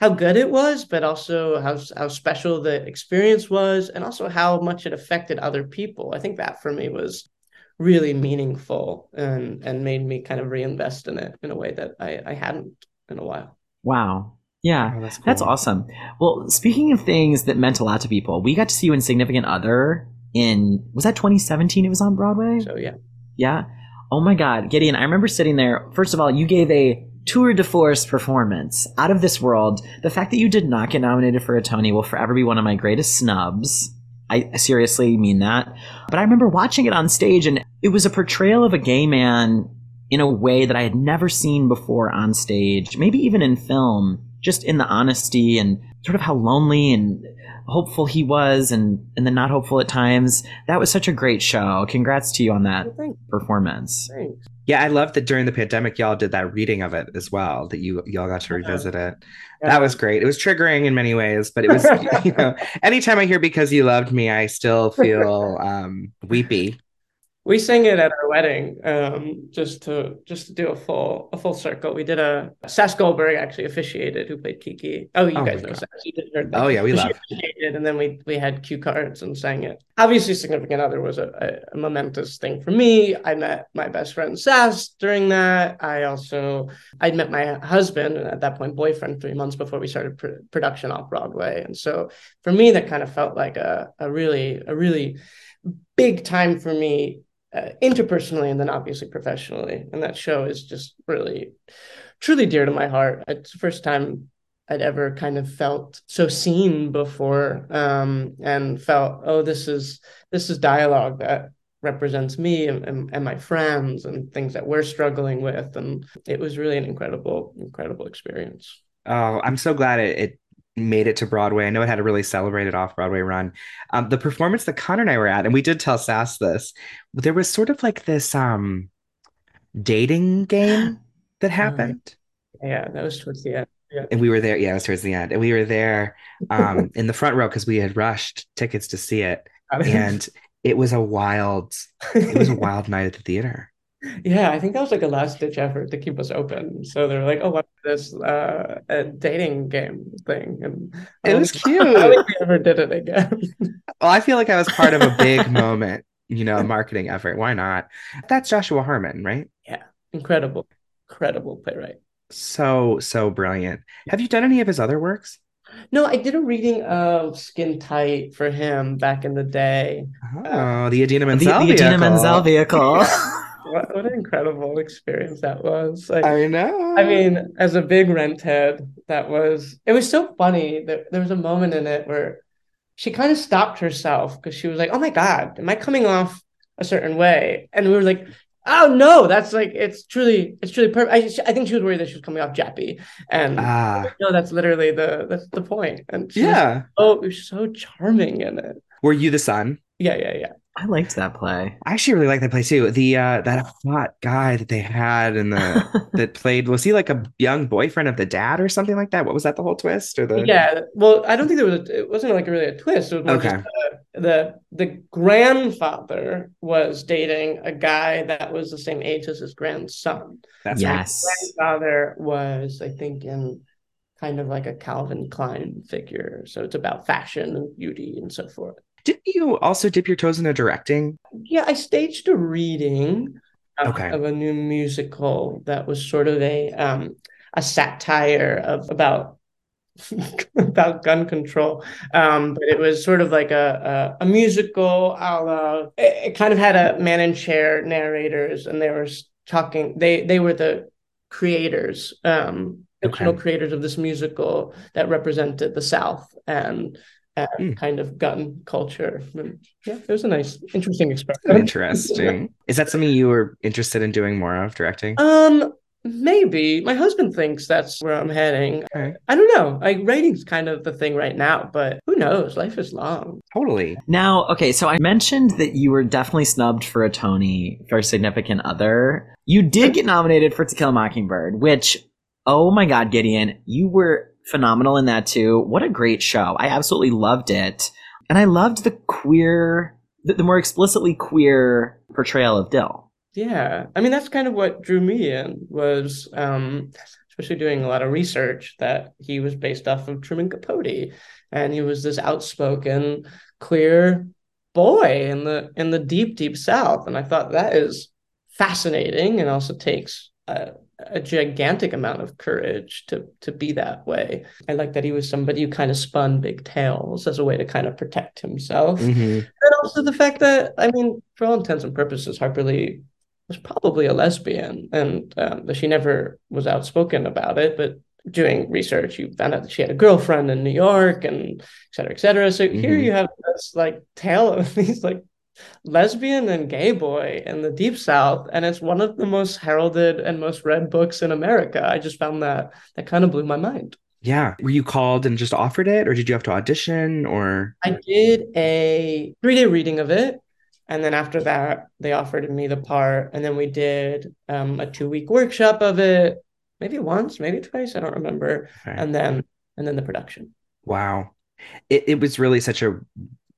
how good it was, but also how how special the experience was, and also how much it affected other people. I think that for me was really meaningful and and made me kind of reinvest in it in a way that I, I hadn't in a while. Wow. Yeah. Oh, that's That's awesome. Well, speaking of things that meant a lot to people, we got to see you in Significant Other in, was that 2017 it was on Broadway? So yeah. Yeah. Oh my God. Gideon, I remember sitting there. First of all, you gave a tour de force performance out of this world. The fact that you did not get nominated for a Tony will forever be one of my greatest snubs. I seriously mean that. But I remember watching it on stage, and it was a portrayal of a gay man in a way that I had never seen before on stage, maybe even in film, just in the honesty and sort of how lonely and hopeful he was and, and then not hopeful at times. That was such a great show. Congrats to you on that Well, thanks. performance. Thanks. Yeah, I love that during the pandemic y'all did that reading of it as well, that you y'all got to revisit it. That was great. It was triggering in many ways, but it was, (laughs) you know, anytime I hear because you loved me, I still feel (laughs) um weepy. We sang it at our wedding, um, just to just to do a full a full circle. We did a Sas Goldberg actually officiated, who played Kiki. Oh, you Oh guys know God. Sas. You did heard that. Oh yeah, we love. and then we we had cue cards and sang it. Obviously, significant other was a, a, momentous thing for me. I met my best friend Sas during that. I also I'd met my husband and at that point boyfriend three months before we started pr- production off Broadway, and so for me that kind of felt like a a really a really big time for me uh, interpersonally and then obviously professionally. And that show is just really, truly dear to my heart. It's the first time I'd ever kind of felt so seen before, um, and felt, oh, this is this is dialogue that represents me and, and, and my friends and things that we're struggling with. And it was really an incredible, incredible experience. Oh, I'm so glad it, it made it to Broadway. I know it had a really celebrated off Broadway run. Um, the performance that Connor and I were at, and we did tell Sas this, there was sort of like this um dating game (gasps) that happened. Yeah, that was towards the end. Yeah. And we were there, yeah, it was towards the end. And we were there um (laughs) in the front row because we had rushed tickets to see it. (laughs) And it was a wild, it was a wild night at the theater. Yeah, I think that was like a last ditch effort to keep us open. So they're like, "Oh, what this uh dating game thing?" And I It was think- (laughs) I don't think we ever did it again. Well, I feel like I was part of a big (laughs) moment, you know, marketing effort. Why not? That's Joshua Harmon, right? Yeah, incredible, incredible playwright. So, so brilliant. Have you done any of his other works? No, I did a reading of Skin Tight for him back in the day. Oh, the Idina The, Menzel the Idina vehicle. Menzel vehicle. (laughs) What, what an incredible experience that was. Like, I know. I mean, as a big rent head, that was it was so funny that there was a moment in it where she kind of stopped herself because she was like, Oh my God, am I coming off a certain way? And we were like, Oh no, that's like it's truly it's truly perfect. I, I think she was worried that she was coming off Jappy, and Ah, no, that's literally the that's the point. And yeah. so so charming in it. Were you the son? Yeah, yeah, yeah. I liked that play. I actually really like that play too. The uh that hot guy that they had in the (laughs) that played was he like a young boyfriend of the dad or something like that? What was that the whole twist or the Yeah, well, I don't think there was. A, it wasn't like really a twist. It was Okay. just uh, the the grandfather was dating a guy that was the same age as his grandson. That's right. yes. Grandfather was, I think, in kind of like a Calvin Klein figure. So it's about fashion and beauty and so forth. Didn't you also dip your toes into directing? Yeah, I staged a reading uh, Okay. of a new musical that was sort of a um a satire of about (laughs) about gun control. Um, but it was sort of like a a, a musical a la, it, it kind of had a man in chair narrators and they were talking they they were the creators um fictional Okay. creators of this musical that represented the South and uh, Hmm. kind of gun culture. And yeah, it was a nice, interesting experiment. Interesting. Is that something you were interested in doing more of directing? Um, maybe my husband thinks that's where I'm heading. Okay. I don't know. Like writing's kind of the thing right now, but who knows? Life is long. Totally. Now, okay, so I mentioned that you were definitely snubbed for a Tony for Significant Other. You did get nominated for To Kill a Mockingbird, which, oh my God, Gideon, you were phenomenal in that too. What a great show. I absolutely loved it. And I loved the queer, the, the more explicitly queer portrayal of Dill. Yeah, I mean that's kind of what drew me in was um, especially doing a lot of research that he was based off of Truman Capote, and he was this outspoken queer boy in the in the deep deep South, and I thought that is fascinating and also takes a, a gigantic amount of courage to to be that way. I like that he was somebody who kind of spun big tales as a way to kind of protect himself. Mhm. And also the fact that, I mean, for all intents and purposes, Harper Lee was probably a lesbian, and um, she never was outspoken about it. But doing research, you found out that she had a girlfriend in New York, and et cetera, et cetera. So here Mhm. you have this like tale of (laughs) these like lesbian and gay boy in the deep south and it's one of the most heralded and most read books in america i just found that that kind of blew my mind Yeah. Were you called and just offered it, or did you have to audition? Or I did a three day reading of it. And then after that, they offered me the part. And then we did um, a two week workshop of it, maybe once, maybe twice. I don't remember. Okay. And then, and then the production. wow, it it was really such a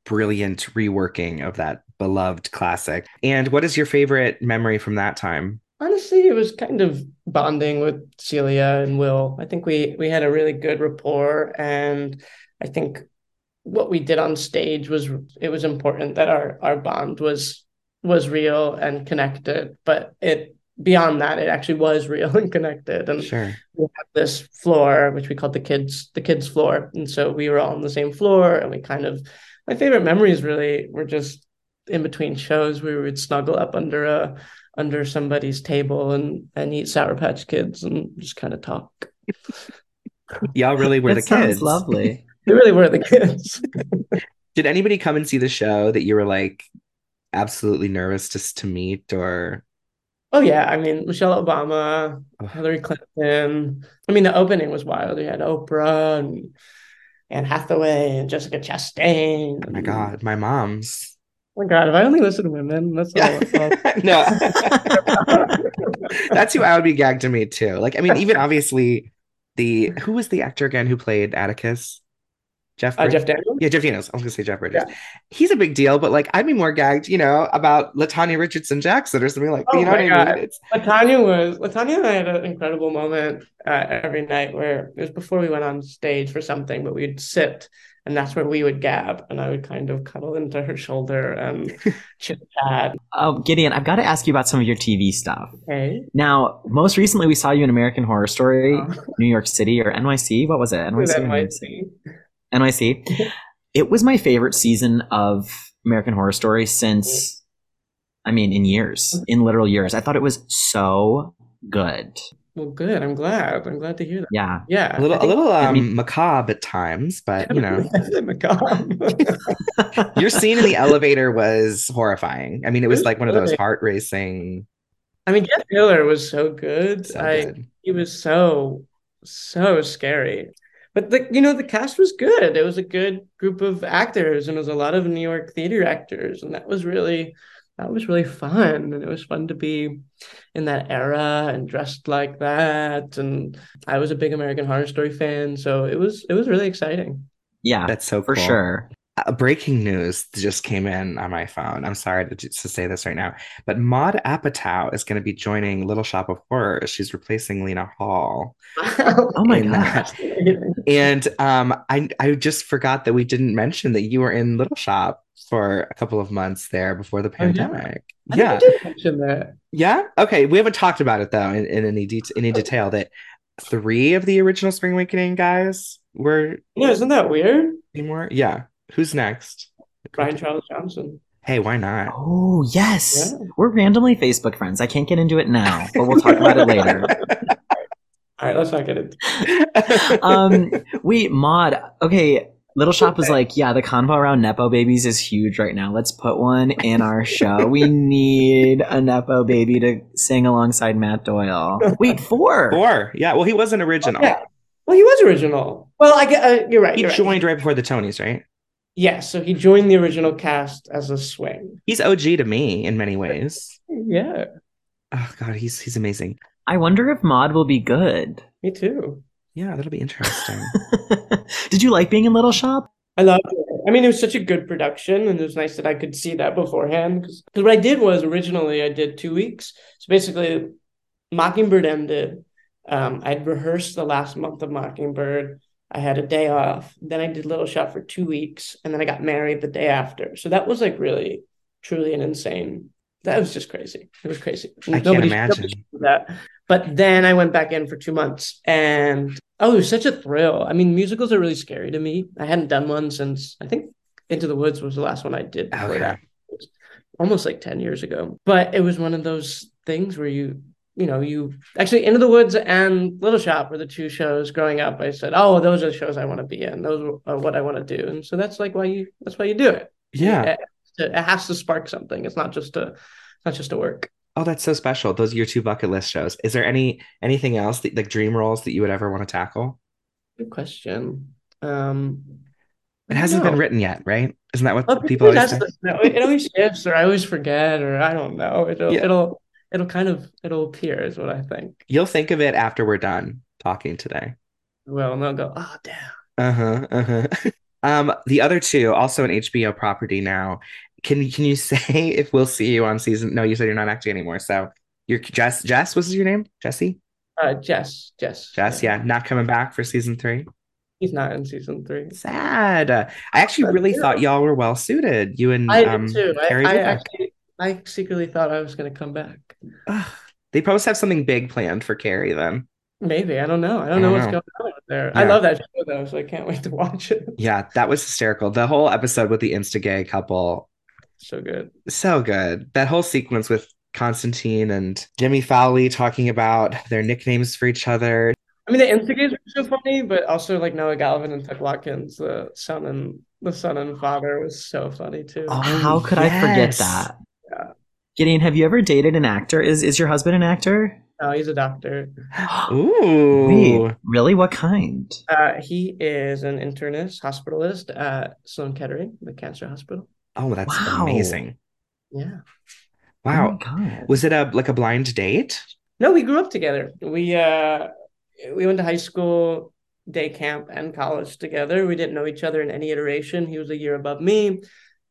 brilliant reworking of that beloved classic. And what is your favorite memory from that time? Honestly, it was kind of bonding with Celia and Will. I think we we had a really good rapport, and I think what we did on stage was it was important that our our bond was was real and connected. But it beyond that, it actually was (laughs) real and connected. And Sure. we had this floor which we called the kids the kids floor, and so we were all on the same floor, and we kind of my favorite memories really were just in between shows. We would snuggle up under a under somebody's table and and eat sour patch kids and just kind of talk. (laughs) Y'all really were That the kids. lovely. (laughs) they really were the kids. (laughs) Did anybody come and see the show that you were like absolutely nervous just to meet or? Oh yeah. I mean michelle obama Ugh. hillary clinton. I mean the opening was wild. You had oprah and Anne Hathaway and Jessica Chastain. oh my god, my mom's Oh my god, if I only listen to women, that's all. (laughs) no. (laughs) That's who I would be gagged to meet too. Like, I mean, even obviously the who was the actor again who played Atticus? Jeff Uh, Jeff Daniels. Yeah, Jeff Daniels. I was gonna say Jeff Bridges. He's a big deal, but like I'd be more gagged, you know, about Latanya Richardson Jackson or something like Oh you know what my I God. mean? It's Latanya was Latanya and I had an incredible moment uh, every night where it was before we went on stage for something, but we'd sit and that's where we would gab, and I would kind of cuddle into her shoulder and (laughs) chit chat. Oh, Gideon, I've got to ask you about some of your TV stuff. Okay, Now, most recently, we saw you in American Horror Story, Oh. New York City or NYC. What was it? with NYC. or New York City? NYC. NYC. (laughs) It was my favorite season of American Horror Story since, I mean, in years, in literal years. I thought it was so good. Well, good. I'm glad. I'm glad to hear that. Yeah. Yeah, a little I a think- little I um mean- macabre at times, but you know, (laughs) macabre. (laughs) your scene in the elevator was horrifying. I mean, it was was like one of those heart racing I mean, Jeff Miller was so good. So I good. he was so so scary. But the you know the cast was good. It was a good group of actors, and it was a lot of New York theater actors, and that was really that was really fun. And it was fun to be in that era and dressed like that. And I was a big American Horror Story fan, so it was it was really exciting. Yeah, That's so for cool. sure. Uh, breaking news just came in on my phone. I'm sorry to, to say this right now, but Maud Apatow is going to be joining Little Shop of Horrors. She's replacing Lena Hall. (laughs) Oh my in gosh. that. (laughs) And um, I I just forgot that we didn't mention that you were in Little Shop for a couple of months there before the Oh, yeah? pandemic. I Yeah, think I did mention that. yeah. Okay, we haven't talked about it though in, in any det any detail. That three of the original Spring Awakening guys were Yeah, isn't that weird? anymore. Yeah. Who's next? Brian Charles Johnson. Hey, why not? Oh, yes. Yeah. We're randomly Facebook friends. I can't get into it now, but we'll talk about it later. (laughs) All right, let's not get into (laughs) um wait mod okay little shop was like yeah the convo around nepo babies is huge right now let's put one in our show we need a nepo baby to sing alongside matt doyle wait four Four. Yeah. Well, he wasn't original. Yeah. Well, he was original. Well, I get. Uh, you're right. He you're right. joined right before the Tonys, right? Yeah, so he joined the original cast as a swing. He's OG to me in many ways. Yeah, Oh God, he's he's amazing. i wonder if Maud will be good me too. Yeah, that'll be interesting. (laughs) did you like being in little shop I loved it. I mean, it was such a good production, and it was nice that I could see that beforehand. Because what I did was originally I did two weeks. So basically, Mockingbird ended. Um, I'd rehearsed the last month of Mockingbird. I had a day off. Then I did Little Shop for two weeks, and then I got married the day after. So that was like really, truly an insane. That was just crazy. It was crazy. I can't imagine. nobody should do that. But then I went back in for two months, and oh, it was such a thrill. I mean, musicals are really scary to me. I hadn't done one since I think Into the Woods was the last one I did Okay. that. It was almost like 10 years ago. But it was one of those things where you, you know, you actually Into the Woods and Little Shop were the two shows growing up. I said, oh, those are the shows I want to be in. Those are what I want to do. And so that's like why you, that's why you do it. Yeah. It, it has to spark something. It's not just a, it's not just a work. Oh, that's so special. Those are your two bucket list shows. Is there any anything else that, like dream roles that you would ever want to tackle? Good question. Um, It hasn't been written yet, right? Isn't that what Well, people always say? no, it always shifts, or I always forget, or I don't know. It'll Yeah. it'll it'll kind of it'll appear, is what I think. You'll think of it after we're done talking today. Well, and they'll go, oh damn. Uh-huh. Uh-huh. (laughs) Um, the other two, also an HBO property now. Can can you (laughs) say if we'll see you on season? No, you said you're not acting anymore. So you're Jess. Jess, what's your name? Jesse? Uh, Jess, Jess, Jess, yeah, not coming back for season three. He's not in season three. Sad. I actually really Yeah. thought y'all were well suited. You and I um, too. I, I actually, I secretly thought I was going to come back. Ugh. They probably have something big planned for Carrie then. Maybe I don't know. I don't I know don't what's know. going on out there. I love that show though, so I can't wait to watch it. Yeah, that was hysterical. The whole episode with the Insta gay couple, So good. so good. That whole sequence with Constantine and Jimmy Fowley talking about their nicknames for each other. I mean, the instigators were so funny, but also like Noah Galvin and Tuck Watkins, the son and the son and father, was so funny too. Oh, How could I forget that? Yeah. Gideon, have you ever dated an actor? Is is your husband an actor? No, he's a doctor. (gasps) Ooh. Wait, really? What kind? Uh, he is an internist, hospitalist at Sloan Kettering, the cancer hospital. Oh, that's Wow. amazing. Yeah. Wow. Oh my God. Was it a like a blind date? No, we grew up together. We uh we went to high school, day camp, and college together. We didn't know each other in any iteration. He was a year above me.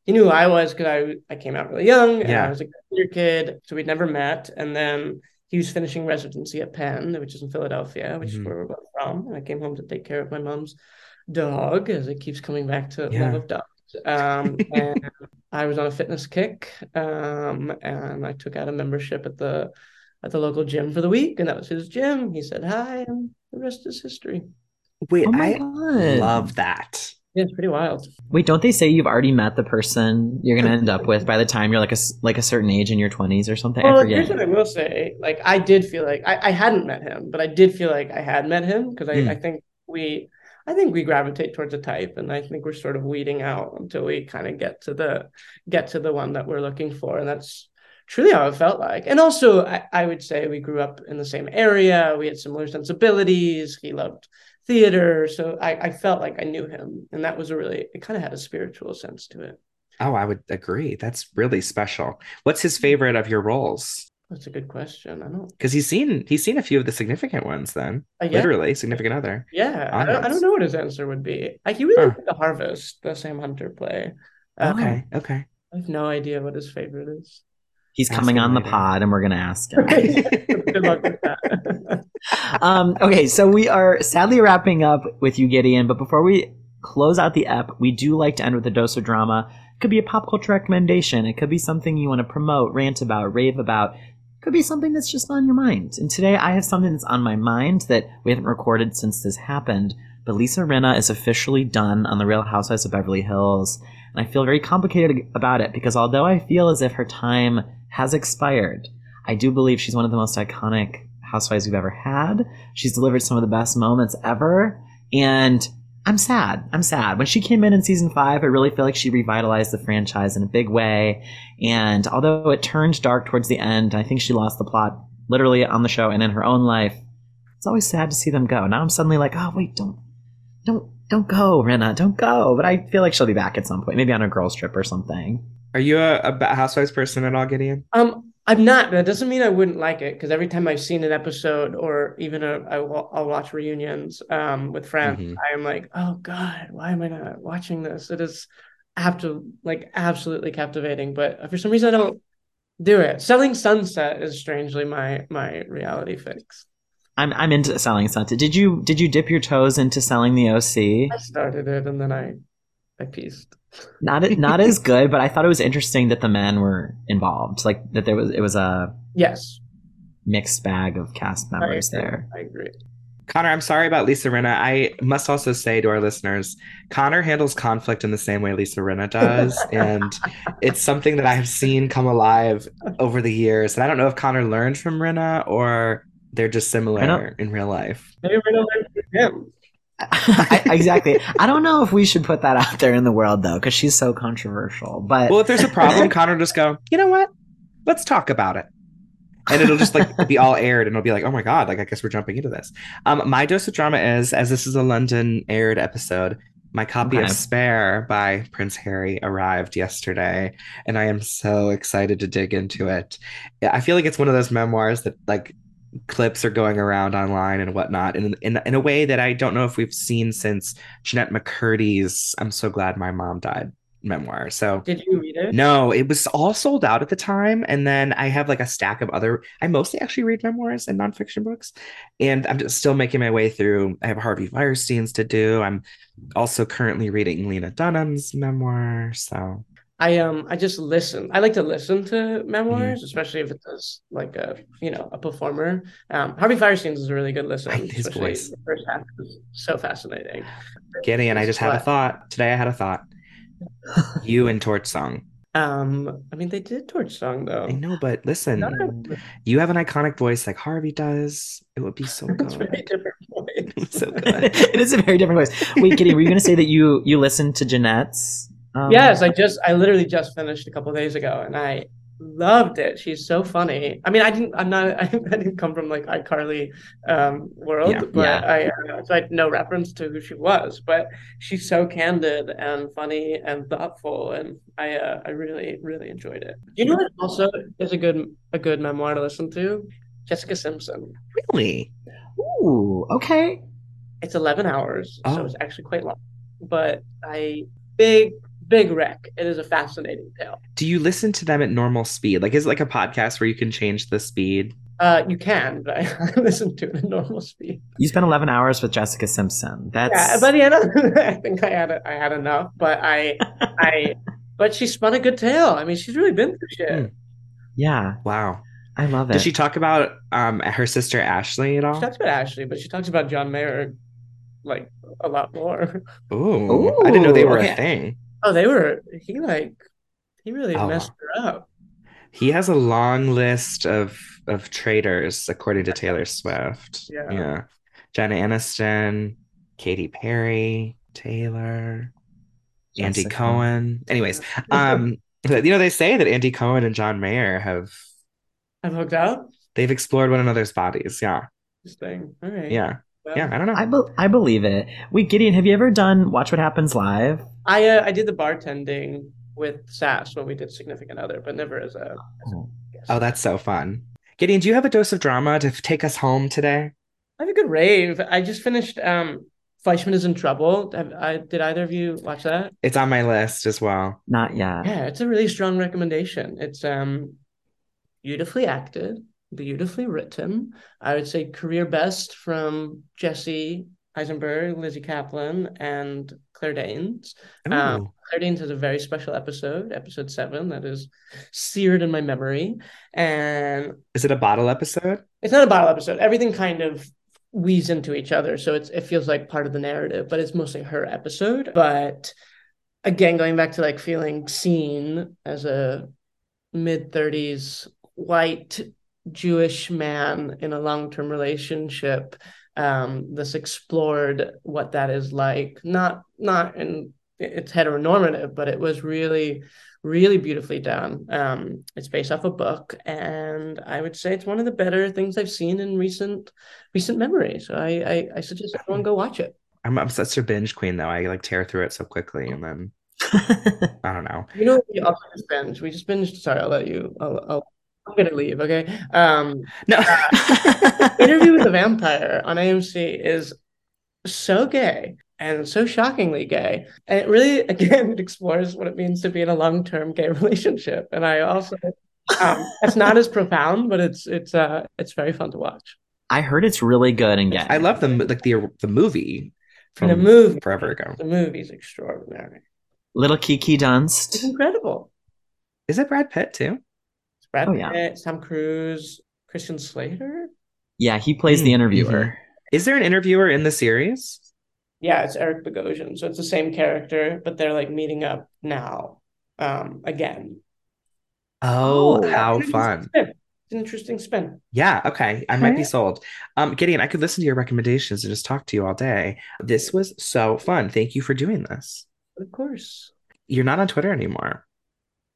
He knew who I was because I I came out really young and Yeah. I was a junior kid, so we'd never met. And then he was finishing residency at Penn, which is in Philadelphia, which is Mhm. where we're both from. And I came home to take care of my mom's dog, as it keeps coming back to Yeah. love of dogs. Um, (laughs) and I was on a fitness kick, um, and I took out a membership at the at the local gym for the week, and that was his gym. He said hi, and the rest is history. Wait, Oh I God. love that. Yeah, it's pretty wild. Wait, don't they say you've already met the person you're gonna end up with by the time you're like a like a certain age in your 20s or something? I Well, forget. here's what I will say. Like, I did feel like I, I hadn't met him, but I did feel like I had met him because I, Hmm. I think we I think we gravitate towards a type, and I think we're sort of weeding out until we kind of get to the get to the one that we're looking for, and that's truly how it felt like. And also, I, I would say we grew up in the same area. We had similar sensibilities. He loved theater, so I, I felt like I knew him, and that was a really it kind of had a spiritual sense to it. Oh, I would agree. That's really special. What's his favorite of your roles? That's a good question. I don't. Because he's seen he's seen a few of the significant ones. Then Uh, yeah. literally significant other. Yeah, I don't, I don't know what his answer would be. Like he really The Harvest, the Sam Hunter play. Um, Okay, okay. I have no idea what his favorite is. He's Ask coming on the pod, and we're gonna ask him. (laughs) (laughs) Good luck with that. (laughs) um, okay, so we are sadly wrapping up with you, Gideon. But before we close out the ep, we do like to end with a dose of drama. It could be a pop culture recommendation. It could be something you want to promote, rant about, rave about. It could be something that's just on your mind. And today I have something that's on my mind that we haven't recorded since this happened. But Lisa Rinna is officially done on The Real Housewives of Beverly Hills. And I feel very complicated about it because although I feel as if her time has expired, I do believe she's one of the most iconic housewives we've ever had. She's delivered some of the best moments ever. And I'm sad. I'm sad. When she came in in season five, I really feel like she revitalized the franchise in a big way. And although it turned dark towards the end, I think she lost the plot literally on the show and in her own life. It's always sad to see them go. Now I'm suddenly like, oh wait, don't, don't, don't go, Rinna, don't go. But I feel like she'll be back at some point, maybe on a girls trip or something. Are you a, a Housewives person at all, Gideon? Um, I'm not, but that doesn't mean I wouldn't like it because every time I've seen an episode or even a, I will, I'll watch reunions um with friends, Mhm. I'm like, oh God, why am I not watching this? It is have to like absolutely captivating, but for some reason I don't do it. Selling Sunset is strangely my my reality fix. I'm I'm into selling Sunset. Did you did you dip your toes into selling the OC? I started it and then I I pieced. Not (laughs) not as good, but I thought it was interesting that the men were involved. Like that there was it was a Yes, mixed bag of cast members agree. there. I agree. Connor, I'm sorry about Lisa Rinna. I must also say to our listeners, Connor handles conflict in the same way Lisa Rinna does. (laughs) and it's something that I have seen come alive over the years. And I don't know if Connor learned from Rinna or they're just similar in real life. Maybe we're from him. I, exactly. I don't know if we should put that out there in the world though, because she's so controversial. But Well, if there's a problem, (laughs) Connor just go, you know what? Let's talk about it. And it'll just like be all aired and it'll be like, oh my God, like I guess we're jumping into this. Um, my dose of drama is, as this is a London aired episode, my copy Okay. of Spare by Prince Harry arrived yesterday, and I am so excited to dig into it. I feel like it's one of those memoirs that like clips are going around online and whatnot in, in in a way that I don't know if we've seen since Jennette McCurdy's I'm so glad my mom died memoir. So Did you read it? no, it was all sold out at the time. And then I have like a stack of other, I mostly actually read memoirs and nonfiction books. And I'm just still making my way through. I have Harvey Fierstein's to do. I'm also currently reading Lena Dunham's memoir. So I um I just listen. I like to listen to memoirs, Mm-hmm. especially if it's like a you know a performer. Um, Harvey Fierstein's is a really good listen. I (laughs) his voice. The first half is so fascinating. Gideon, I just had a thought. Today I had a thought. (laughs) You and Torch Song. Um, I mean they did Torch Song though. I know, but listen, Not- you have an iconic voice like Harvey does. It would be so (laughs) good. It's very good. different voice. so good. it is a very different voice. Wait, Kitty, were you going to say that you you listened to Jennette's? Um, Yes, I just I literally just finished a couple days ago and I loved it. She's so funny. I mean, I didn't I'm not (laughs) I, didn't come from like iCarly um world, Yeah. but Yeah. I uh, so I had no reference to who she was, but she's so candid and funny and thoughtful and I uh, I really really enjoyed it. You know what also is a good a good memoir to listen to? Jessica Simpson. Really? Ooh, okay. It's 11 hours, so Oh. it's actually quite long. But I big big wreck. It is a fascinating tale. Do you listen to them at normal speed? Like, is it like a podcast where you can change the speed? Uh, you can, but I (laughs) listen to it at normal speed. You spent 11 hours with Jessica Simpson. That's Yeah, but yeah, no, I think I had I had enough. But I, I, (laughs) but she spun a good tale. I mean, she's really been through shit. Hmm. yeah, Wow. I love it. Did she talk about um her sister Ashley at She all? talks about Ashley, but she talks about John Mayer like a lot more. Ooh, I didn't know they were Ooh. a thing. Oh, they were. He like, he really Oh. messed her up. He has a long list of of traitors, according to Taylor Swift. Yeah. Yeah. Jenna Aniston, Katy Perry, Taylor, Andy Jessica. Cohen. Anyways, um, You know, they say that Andy Cohen and John Mayer have I've hooked up. they've explored one another's bodies. Yeah. This thing. All right. Yeah. Well, Yeah. I don't know. I, be- I believe it. Wait, Gideon, have you ever done Watch What Happens Live? I uh, I did the bartending with Sas when we did Significant Other, but never as a. As a Oh. guest. Oh, that's so fun. Gideon, do you have a dose of drama to f- take us home today? I have a good rave. I just finished. Um, Fleishman is in trouble. Have, I did either of you watch that? It's on my list as well. Not yet. Yeah, it's a really strong recommendation. It's um beautifully acted, beautifully written. I would say career best from Jesse Eisenberg, Lizzy Caplan, and Claire Danes. Um, Claire Danes has a very special episode, episode seven, that is seared in my memory. And Is it a bottle episode? it's not a bottle episode. Everything kind of weaves into each other, so it's it feels like part of the narrative, but it's mostly her episode. But again, going back to like feeling seen as a mid thirties white Jewish man in a long term relationship. Um, this explored what that is like. Not not in it's heteronormative, but it was really really beautifully done. Um, it's based off a book, and I would say it's one of the better things I've seen in recent recent memory. So I I, I suggest everyone go watch it. I'm, I'm such a binge queen though. I like tear through it so quickly and then (laughs) I don't know. You know, we also just binged. We just binged. Sorry, I'll let you. I'll, I'll, I'm gonna leave. Okay. Um, No. Interview with a Vampire on AMC is so gay and so shockingly gay, and it really again (laughs) it explores what it means to be in a long term gay (laughs) relationship. And I also, um, it's not as profound, but it's it's uh it's very fun to watch. I heard it's really good and gay. I love the like the the movie from the movie, forever ago. the movie's extraordinary. Little Kiki It's Dunst. incredible. Is it Brad Pitt too? It's Brad Oh, yeah. Pitt, Tom Cruise, Christian Slater. Yeah, he plays the Mm, interviewer. Is there an interviewer in the series? Yeah, it's Eric Bogosian. So it's the same character, but they're like meeting up now, um, again. Oh, Oh, how fun. interesting spin. It's an interesting spin. Yeah, okay. I might be sold. Um, Gideon, I could listen to your recommendations and just talk to you all day. This was so fun. Thank you for doing this. Of course. You're not on Twitter anymore.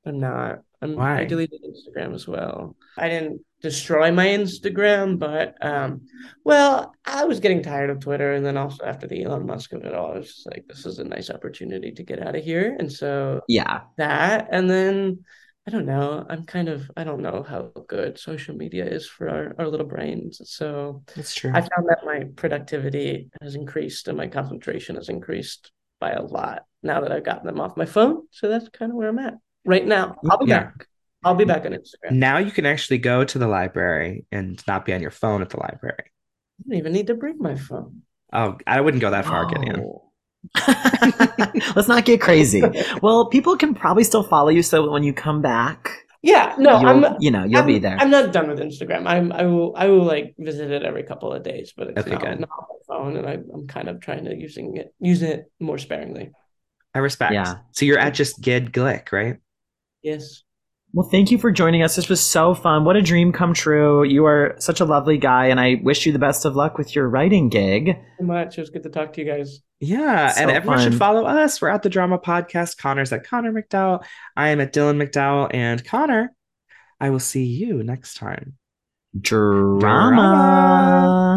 I'm not. I'm, Why? I deleted Instagram as well. I didn't destroy my Instagram, but um, well, I was getting tired of Twitter, and then also after the Elon Musk of it all, I was just like, this is a nice opportunity to get out of here, and so Yeah. that, and then I don't know. I'm kind of I don't know how good social media is for our, our little brains. So That's true. I found that my productivity has increased and my concentration has increased by a lot now that I've gotten them off my phone. So that's kind of where I'm at right now. I'll be Yeah. back. I'll be back on Instagram. Now you can actually go to the library and not be on your phone at the library. I don't even need to bring my phone. Oh, I wouldn't go that far, Gideon. Oh. (laughs) (laughs) Let's not get crazy. Well, people can probably still follow you, so when you come back, Yeah, no, you'll, I'm. you know, you'll I'm, be there. I'm not done with Instagram. I'm. I will. I will like visit it every couple of days, but it's Okay, not, good. not on my phone, and I, I'm kind of trying to using it use it more sparingly. I respect. Yeah. So you're at just Gid Glick, right? Yes. Well, thank you for joining us. This was so fun. What a dream come true. You are such a lovely guy, and I wish you the best of luck with your writing gig. So much. It was good to talk to you guys. Yeah, and everyone fun. should follow us. We're at the Drama Podcast. Connor's at Connor McDowell. I am at Dylan McDowell. And Connor, I will see you next time. Drama. Drama.